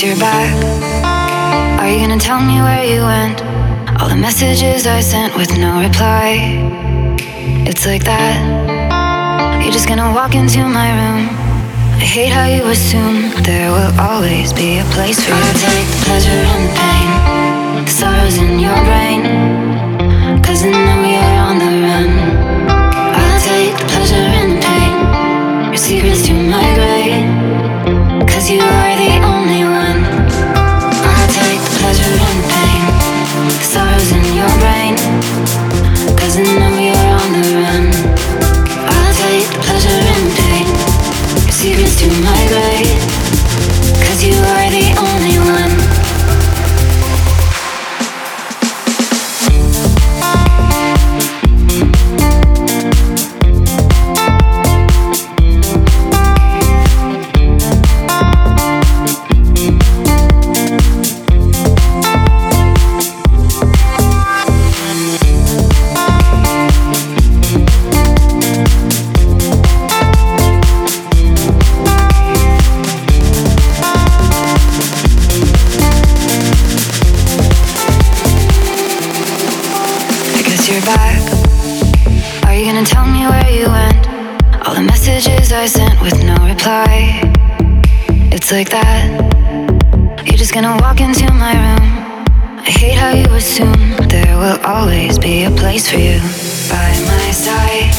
guess you're back. Are you gonna tell me where you went? All the messages I sent with no reply. It's like that. You're just gonna walk into my room. I hate how you assume there will always be a place for you. to take the pleasure and the pain, the sorrows in your brain. Cause I know you're messages I sent with no reply. It's like that. You're just gonna walk into my room. I hate how you assume there will always be a place for you by my side,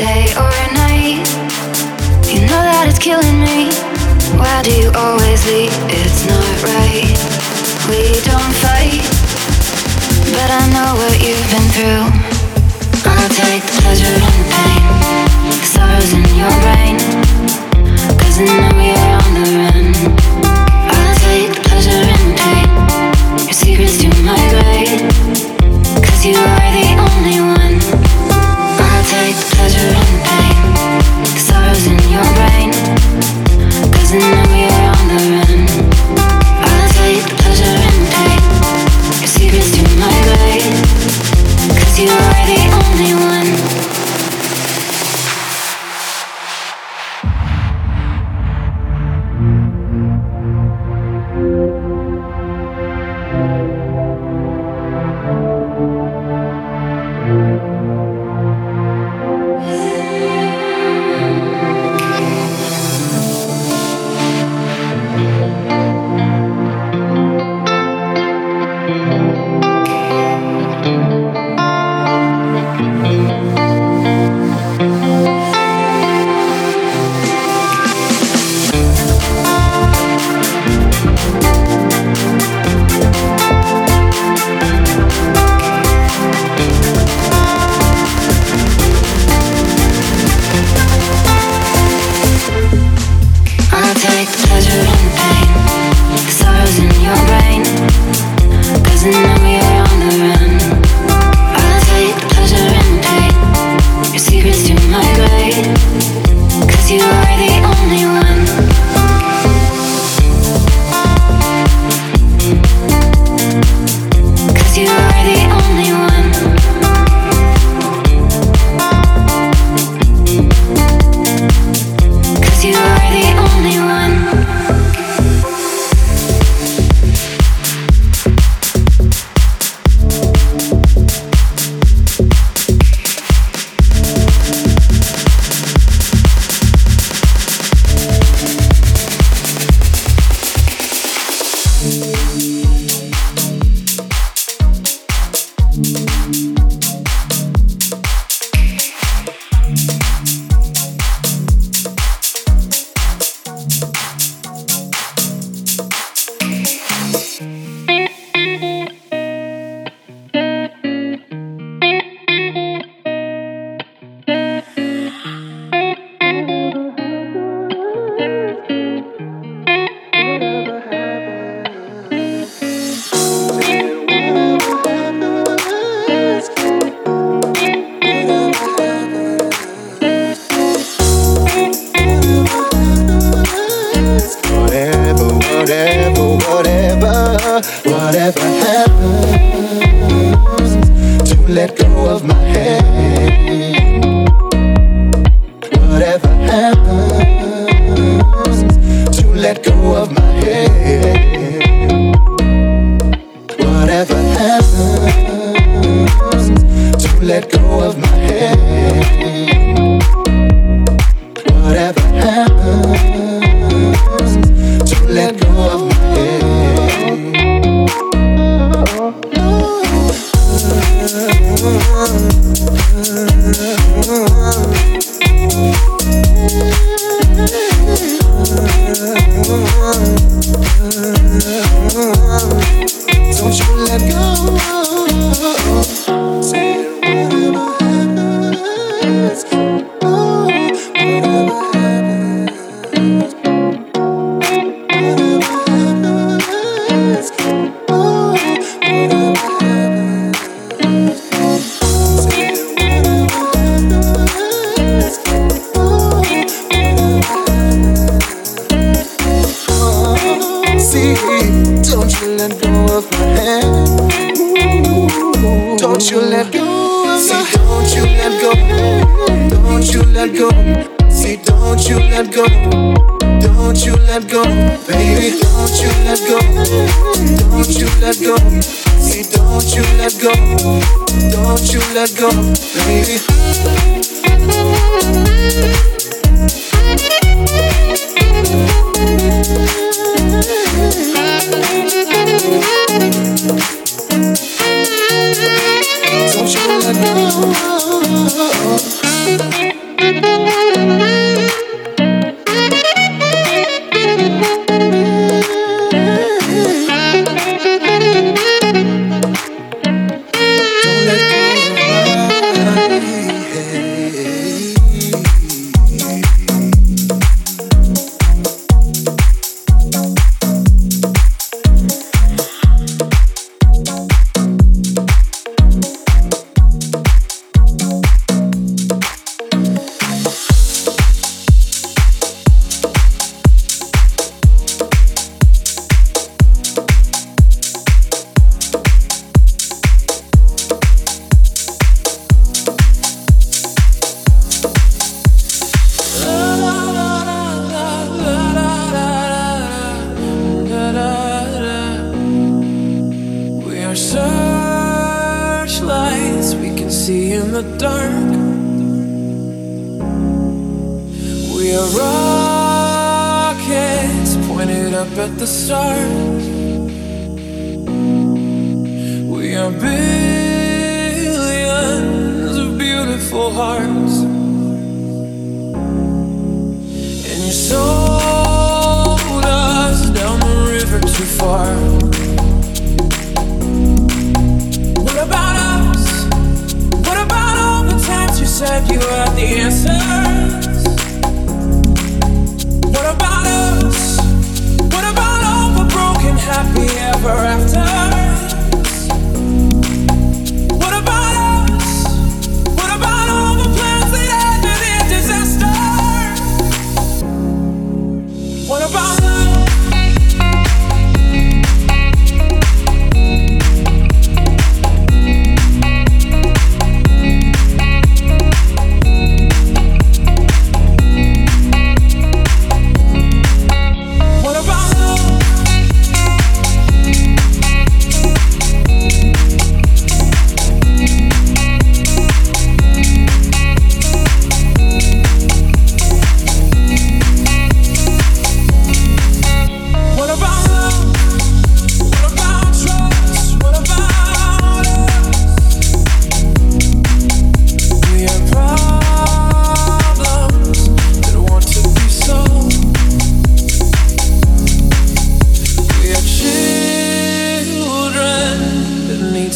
day or night. You know that it's killing me. Why do you always leave? It's not right. We don't fight. But I know what you've been through. I'll take pleasure in pain, Cause now we're on the run. I'll take pleasure in pain. you see to my brain. You are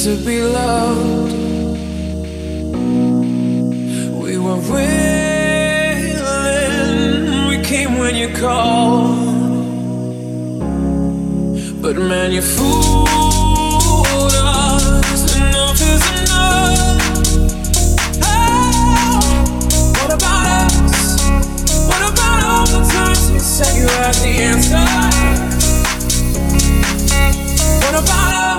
to be loved. We were willing, we came when you called. But man, you fooled us. Enough is enough. Oh, what about us? What about all the times you said you had the answer? What about us?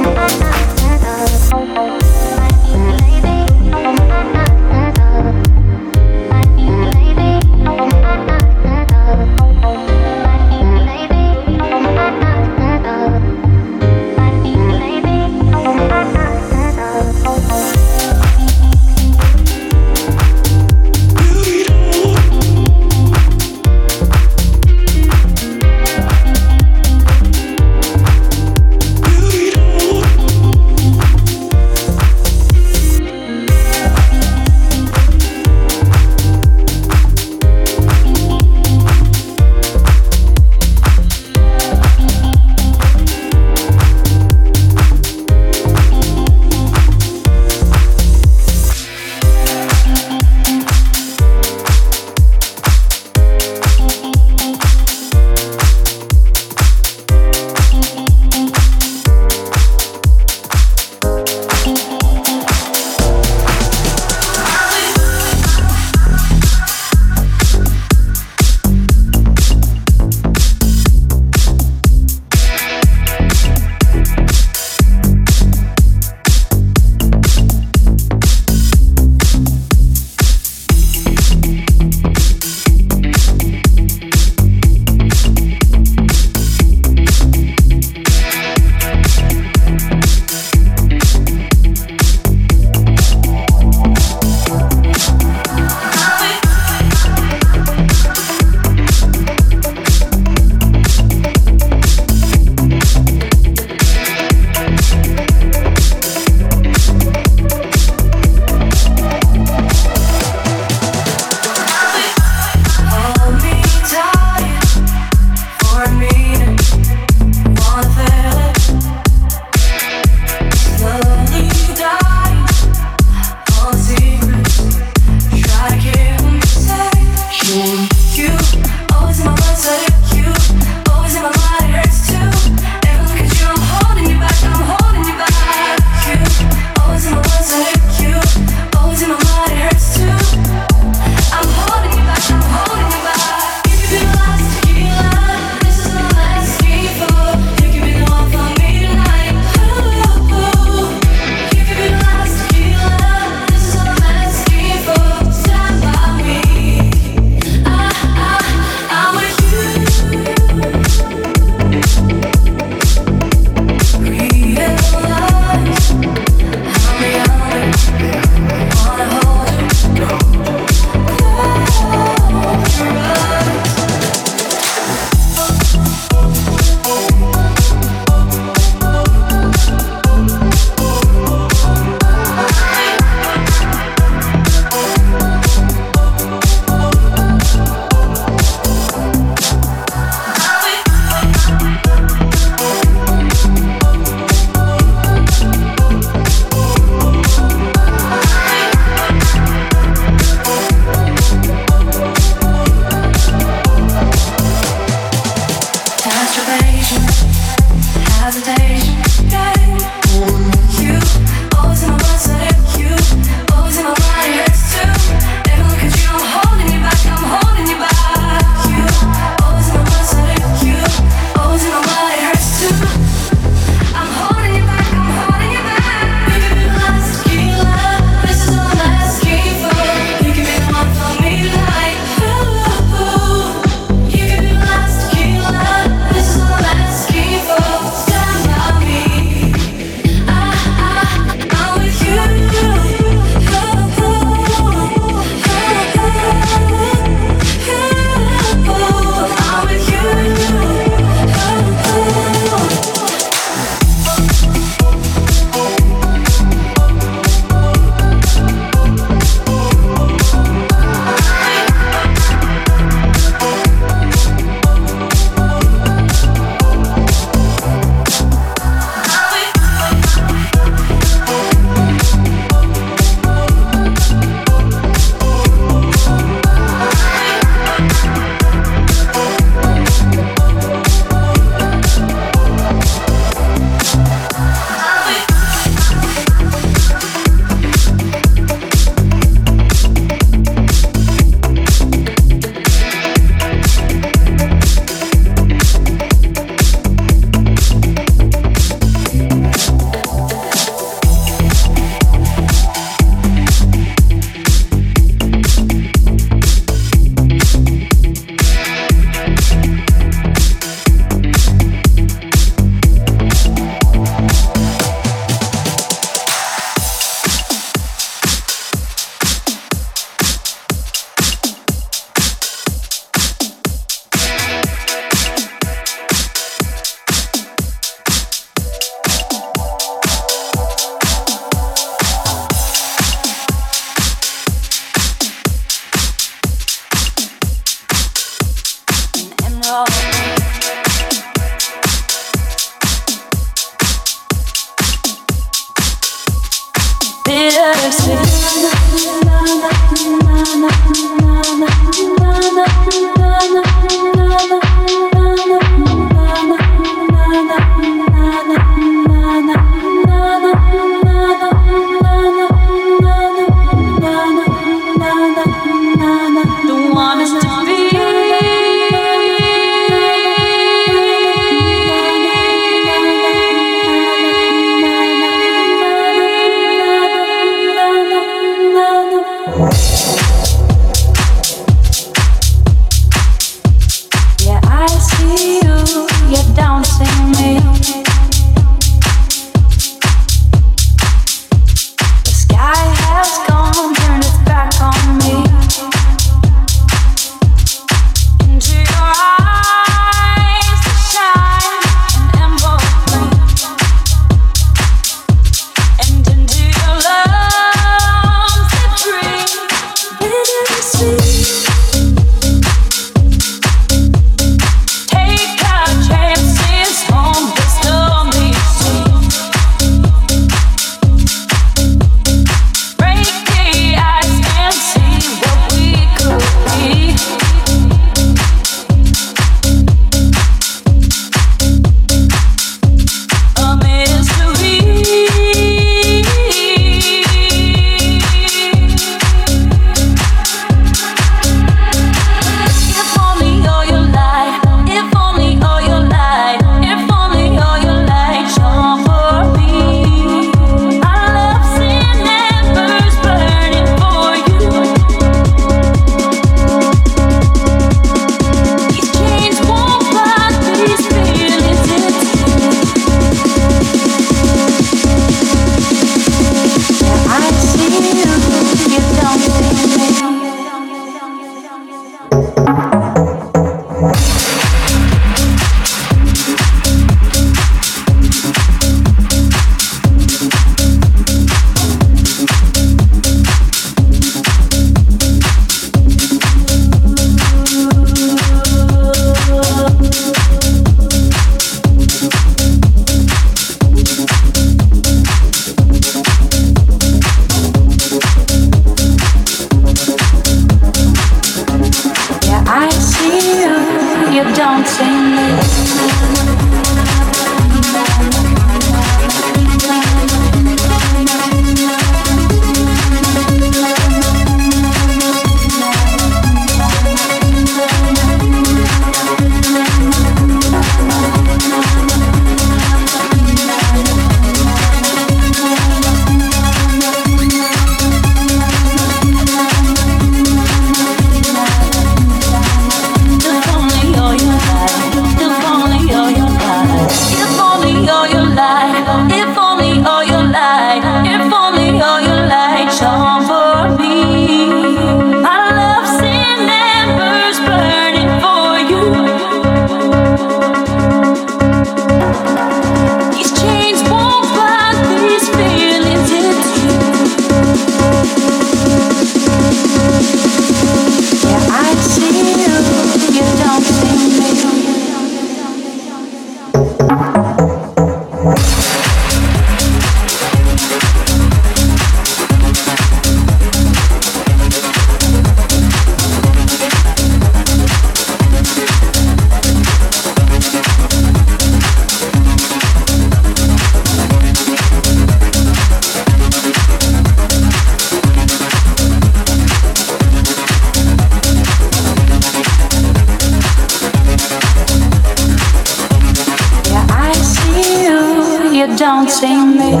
don't sting me.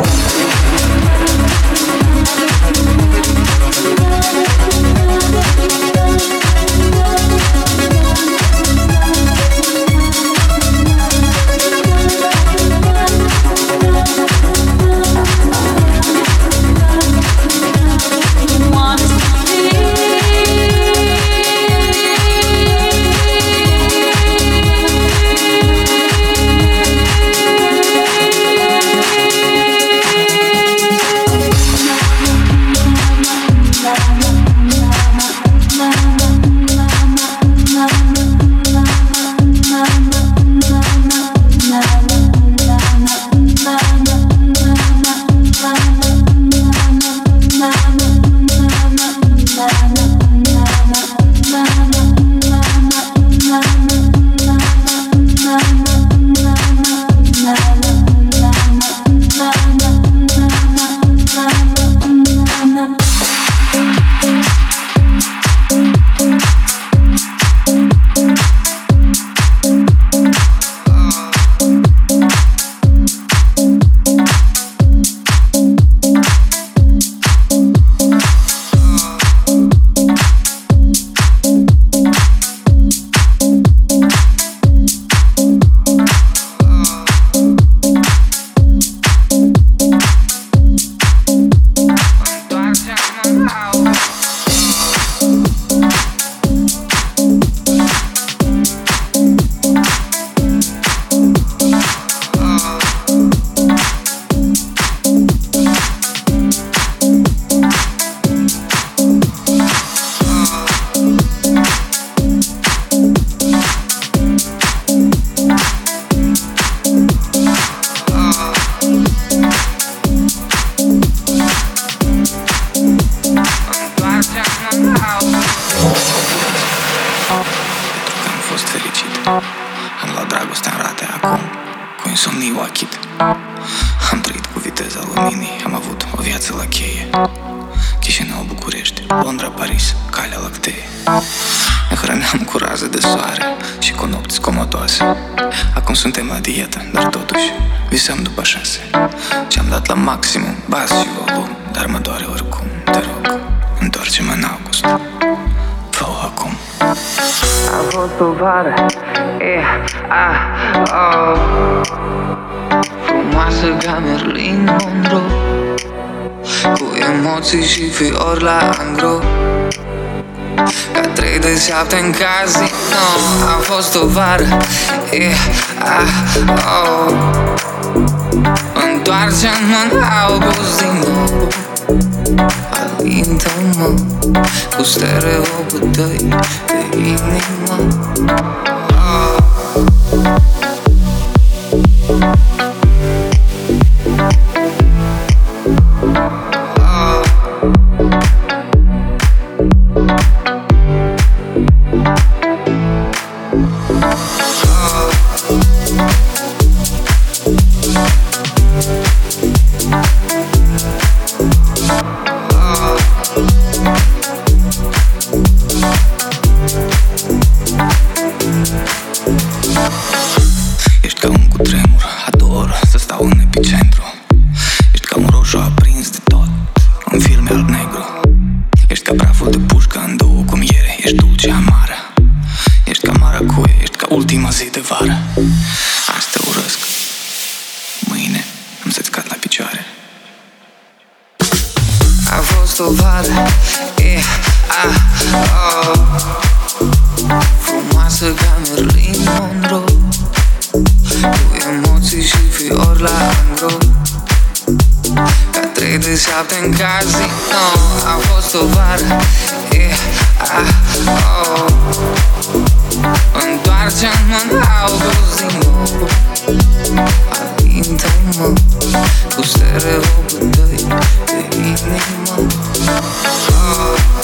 Chișinău, București, Londra, Paris, Calea Lactee. Ne hrăneam cu raze de soare și cu nopți comodoase Acum suntem la dietă, dar totuși visăm după șase. Ce-am dat la maximum, bas și volum Dar mă doare oricum, te rog Întoarce-mă în august. Fă acum. A fost o vară, e, a, oh Frumoasă ca Merlin Monroe Cu emoții și fiori la angro ca trei de șapte în casino A fost o vară yeah, ah, oh. Întoarce-mă în august din nou Alintă-mă cu stereopul tăi de inimă oh. stovat E, a, o Frumoasă ca Merlin Monroe Cu emoții și fiori la angro. Ca trei de șapte în casino. A fost o vară. E, a, o Întoarce-mă în august din nou Alinte-mă Cu stereo pe doi. Oh.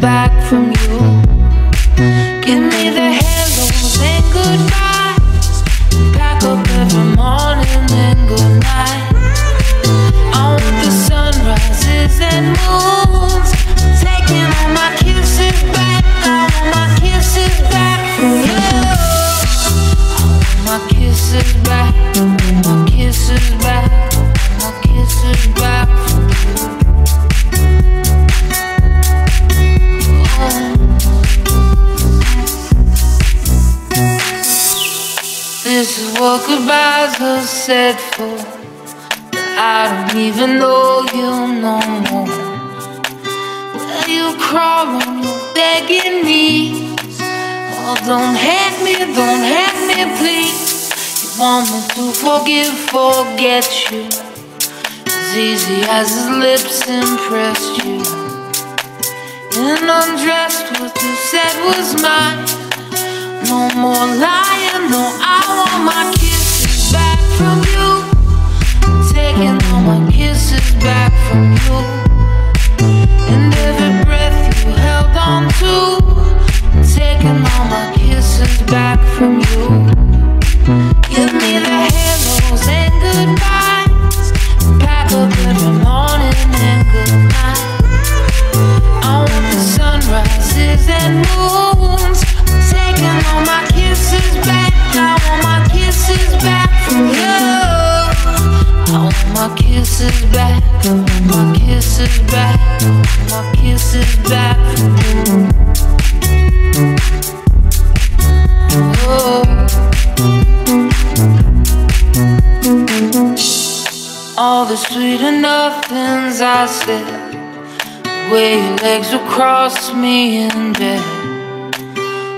back from you. dreadful. But I don't even know you no more. Well, you crawl on your begging knees. Oh, don't hate me, don't hate me, please. You want me to forgive, forget you. As easy as his lips impressed you. And undressed, what you said was mine. No more lying, no, I want my kiss from you. Taking all my kisses back from you. And every breath you held on to. Taking all my kisses back from you. Give me the kisses back, my kisses back, my kisses back. Oh. All the sweet enough things I said, way your legs would cross me in bed.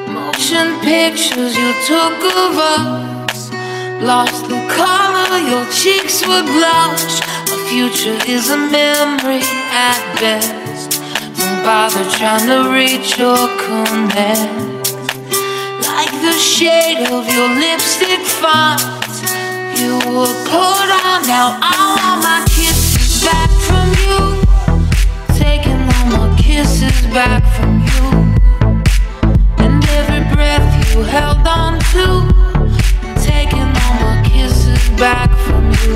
Motion pictures you took of us is a memory at best. Don't bother trying to reach your command. Like the shade of your lipstick font, you will put on. Now I want my kisses back from you. Taking all my kisses back from you. And every breath you held on to. Taking all my kisses back from you.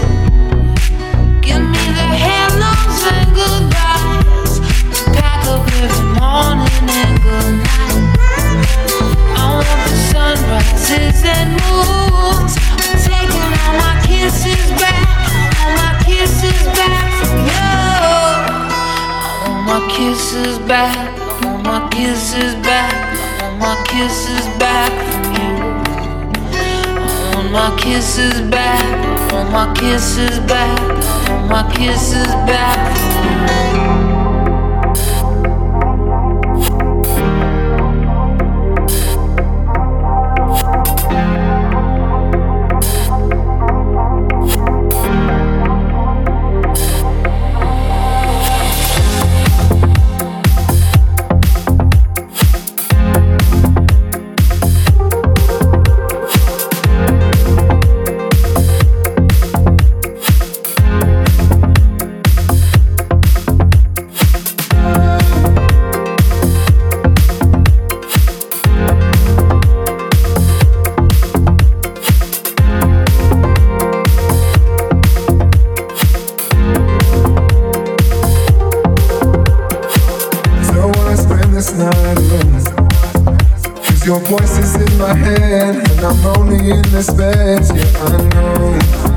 Give me the hellos and goodbyes. Pack up every morning and good night. I want the sunrises and moons, taking all my kisses back, all my kisses back from you. All my kisses back, all my kisses back, all my kisses back my kisses back, all my kisses back, all my kisses back silence. Cause your voice is in my head, and I'm lonely in this bed, yeah, I know.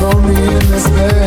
lonely in this bed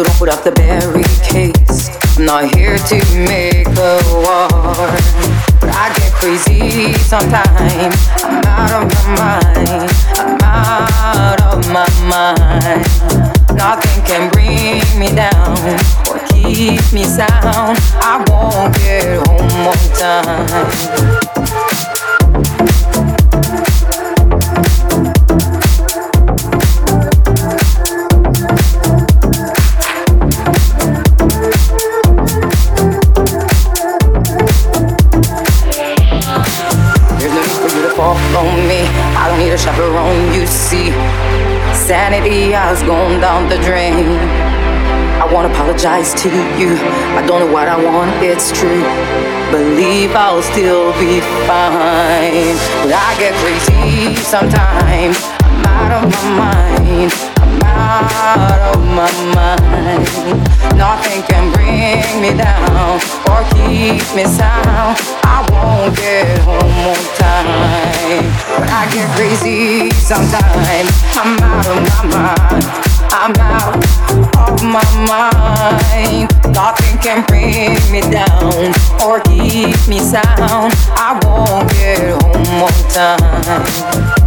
so don't put up the barricades. I'm not here to make a war, but I get crazy sometimes. Apologize to you. I don't know what I want, it's true. Believe I'll still be fine. But I get crazy sometimes. I'm out of my mind. I'm out of my mind. Nothing can bring me down or keep me sound. I won't get home on time. But I get crazy sometimes. I'm out of my mind. I'm out of my mind. Nothing can bring me down or keep me sound. I won't get home on time.